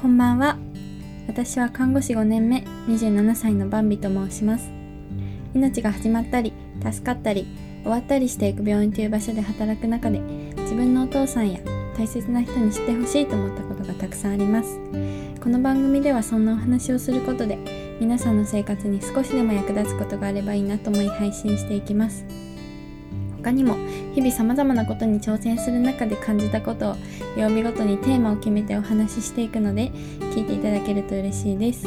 こんばんは。私は看護師5年目27歳のバンビと申します。命が始まったり助かったり終わったりしていく病院という場所で働く中で自分のお父さんや大切な人に知ってほしいと思ったことがたくさんあります。この番組ではそんなお話をすることで皆さんの生活に少しでも役立つことがあればいいなと思い配信していきます。他にも日々さまざまなことに挑戦する中で感じたことを曜日ごとにテーマを決めてお話ししていくので聞いていただけると嬉しいです。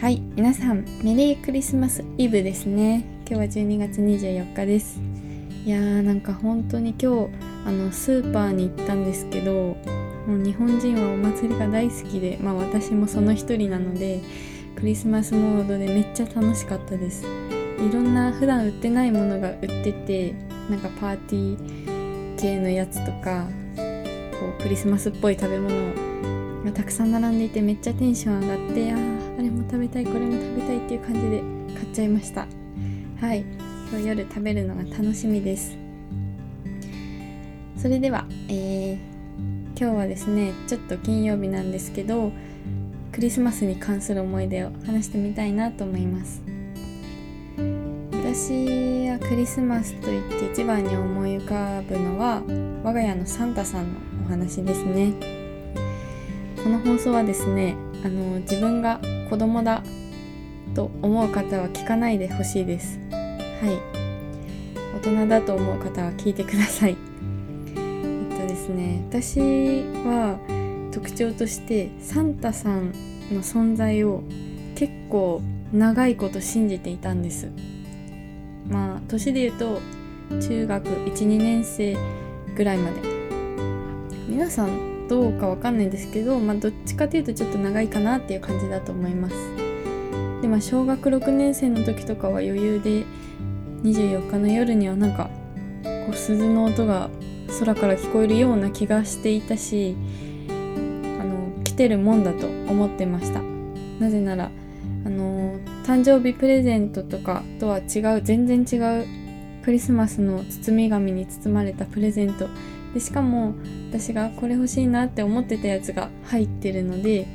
はい皆さんメリークリスマスイブですね。今日は12月24日です。いやーなんか本当に今日あのスーパーに行ったんですけどもう日本人はお祭りが大好きでまあ私もその一人なのでクリスマスモードでめっちゃ楽しかったです。いろんな普段売ってないものが売っててなんかパーティー系のやつとかこうクリスマスっぽい食べ物がたくさん並んでいてめっちゃテンション上がってあああれも食べたいこれも食べたいっていう感じで買っちゃいました。はい。今日夜食べるのが楽しみです。それでは、えー、今日はですねちょっと金曜日なんですけどクリスマスに関する思い出を話してみたいなと思います。私はクリスマスといって一番に思い浮かぶのは我が家のサンタさんのお話ですね。この放送はですねあの自分が子供だと思う方は聞かないでほしいです。はい。大人だと思う方は聞いてください。えっとですね私は特徴としてサンタさんの存在を結構長いこと信じていたんです。まあ年で言うと中学12年生ぐらいまで。皆さんどうかわかんないんですけどまあどっちかというとちょっと長いかなっていう感じだと思います。でまあ小学6年生の時とかは余裕で24日の夜にはなんかこう鈴の音が空から聞こえるような気がしていたしあの来てるもんだと思ってました。なぜならあの誕生日プレゼントとかとは違う全然違うクリスマスの包み紙に包まれたプレゼントでしかも私がこれ欲しいなって思ってたやつが入ってるので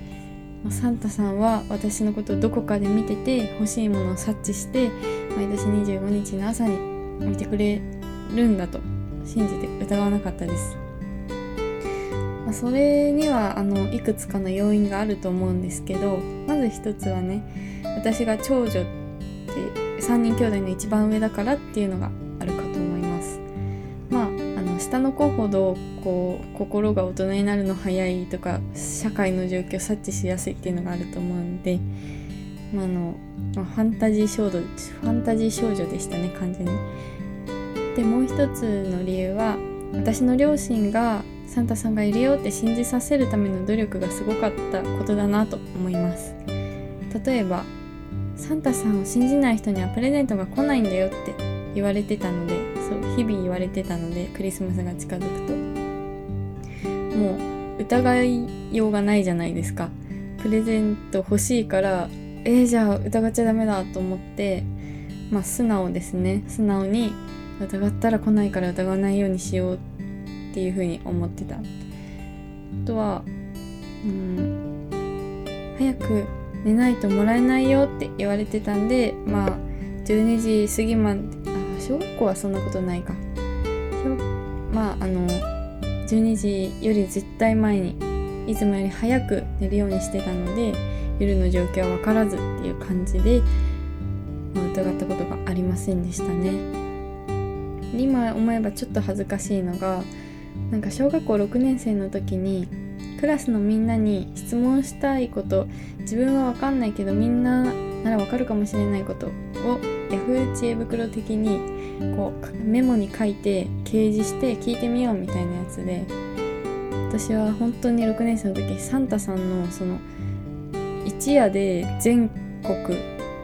サンタさんは私のことをどこかで見てて欲しいものを察知して毎年25日の朝に見てくれるんだと信じて疑わなかったです。それにはあのいくつかの要因があると思うんですけどまず一つはね私が長女って3人兄弟の一番上だからっていうのがあるかと思います。まああの下の子ほどこう心が大人になるの早いとか社会の状況を察知しやすいっていうのがあると思うんで、まあ、あの、ファンタジー少女ファンタジー少女でしたね完全に。でもう一つの理由は私の両親がサンタさんがいるよって信じさせるための努力がすごかったことだなと思います。例えばサンタさんを信じない人にはプレゼントが来ないんだよって言われてたのでそう日々言われてたのでクリスマスが近づくと。もう疑いようがないじゃないですか。プレゼント欲しいからえー、じゃあ疑っちゃダメだと思ってまあ素直ですね。素直に疑ったら来ないから疑わないようにしようっていうふうに思ってた。あとはうん早く寝ないともらえないよって言われてたんでまあ12時過ぎまであ小学校はそんなことないか。まああの12時より絶対前にいつもより早く寝るようにしてたので夜の状況は分からずっていう感じで、まあ、疑ったことがありませんでしたね。今思えばちょっと恥ずかしいのがなんか小学校6年生の時にクラスのみんなに質問したいこと自分は分かんないけどみんななら分かるかもしれないことを Yahoo 知恵袋的にこうメモに書いて掲示して聞いてみようみたいなやつで私は本当に6年生の時サンタさんのその一夜で全国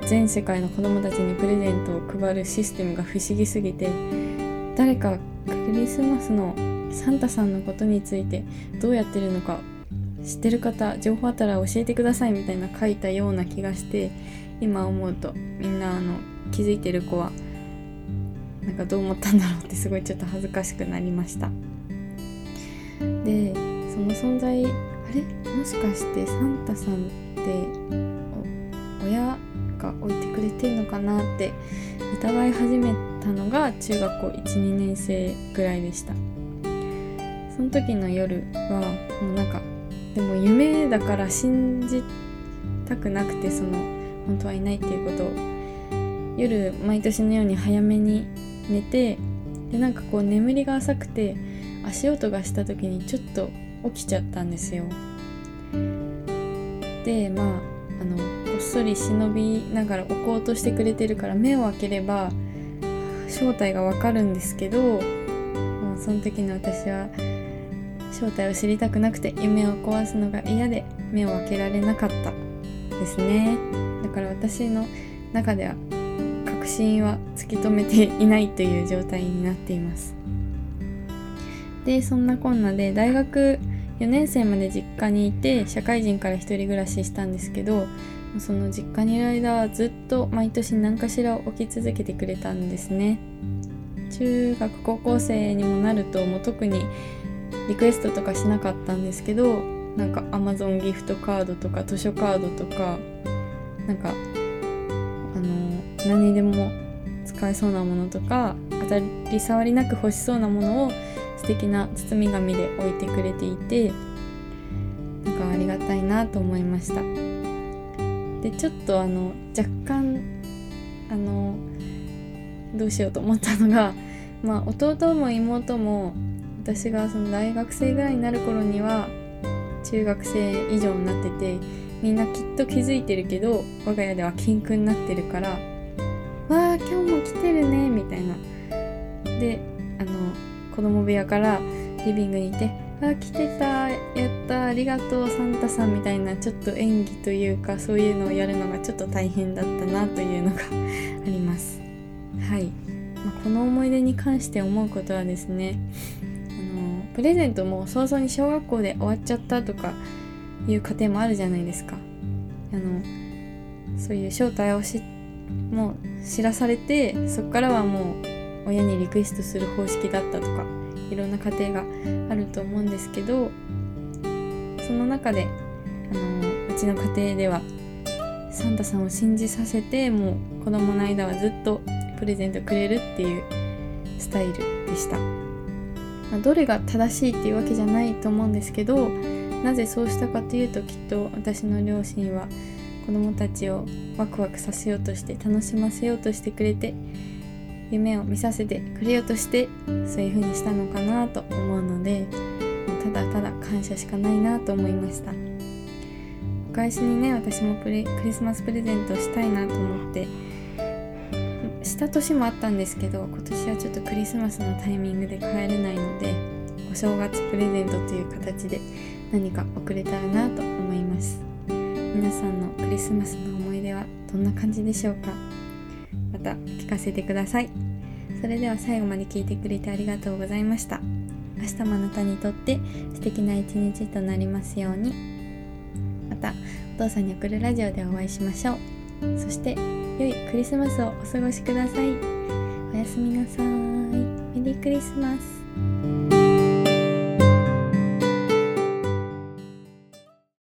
全世界の子供たちにプレゼントを配るシステムが不思議すぎて誰かクリスマスのサンタさんのことについてどうやってるのか知ってる方情報あったら教えてくださいみたいな書いたような気がして今思うとみんなあの気づいてる子はなんかどう思ったんだろうってすごいちょっと恥ずかしくなりました。でその存在あれ？もしかしてサンタさんって親が置いてくれてんのかなって疑い始めたのが中学校12年生ぐらいでした。その時の夜はもうなんかでも夢だから信じたくなくてその本当はいないっていうことを夜毎年のように早めに寝てでなんかこう眠りが浅くて足音がした時にちょっと起きちゃったんですよ。でまああのこっそり忍びながら置こうとしてくれてるから目を開ければ正体がわかるんですけどもうその時の私は正体を知りたくなくて夢を壊すのが嫌で目を開けられなかった。ですね。だから私の中では確信は突き止めていないという状態になっています。でそんなこんなで大学4年生まで実家にいて社会人から一人暮らししたんですけどその実家にいる間はずっと毎年何かしら起き続けてくれたんですね。中学高校生にもなるともう特にリクエストとかしなかったんですけどなんか Amazon ギフトカードとか図書カードとかなんかあの何にでも使えそうなものとか当たり障りなく欲しそうなものを素敵な包み紙で置いてくれていてなんかありがたいなと思いました。でちょっとあの若干あのどうしようと思ったのがまあ弟も妹も私がその大学生ぐらいになる頃には中学生以上になっててみんなきっと気づいてるけど我が家では禁句になってるから「わあ今日も来てるね」みたいな。であの子供部屋からリビングにいて「あ来てたやったありがとうサンタさん」みたいなちょっと演技というかそういうのをやるのがちょっと大変だったなというのが あります。はい、まあ、この思い出に関して思うことはですねプレゼントも早々に小学校で終わっちゃったとかいう家庭もあるじゃないですかあのそういう正体をしもう知らされてそこからはもう親にリクエストする方式だったとかいろんな家庭があると思うんですけどその中であのうちの家庭ではサンタさんを信じさせてもう子供の間はずっとプレゼントくれるっていうスタイルでした。まあ、どれが正しいっていうわけじゃないと思うんですけどなぜそうしたかというときっと私の両親は子供たちをワクワクさせようとして楽しませようとしてくれて夢を見させてくれようとしてそういう風にしたのかなと思うのでただただ感謝しかないなと思いました。お返しにね私もプレクリスマスプレゼントしたいなと思ってした年もあったんですけど今年はちょっとクリスマスのタイミングで帰れないのでお正月プレゼントという形で何か送れたらなと思います。皆さんのクリスマスの思い出はどんな感じでしょうか？また聞かせてください。それでは最後まで聞いてくれてありがとうございました。明日もあなたにとって素敵な一日となりますように。またお父さんに送るラジオでお会いしましょう。そして良いクリスマスをお過ごしください。おやすみなさい。メリークリスマス。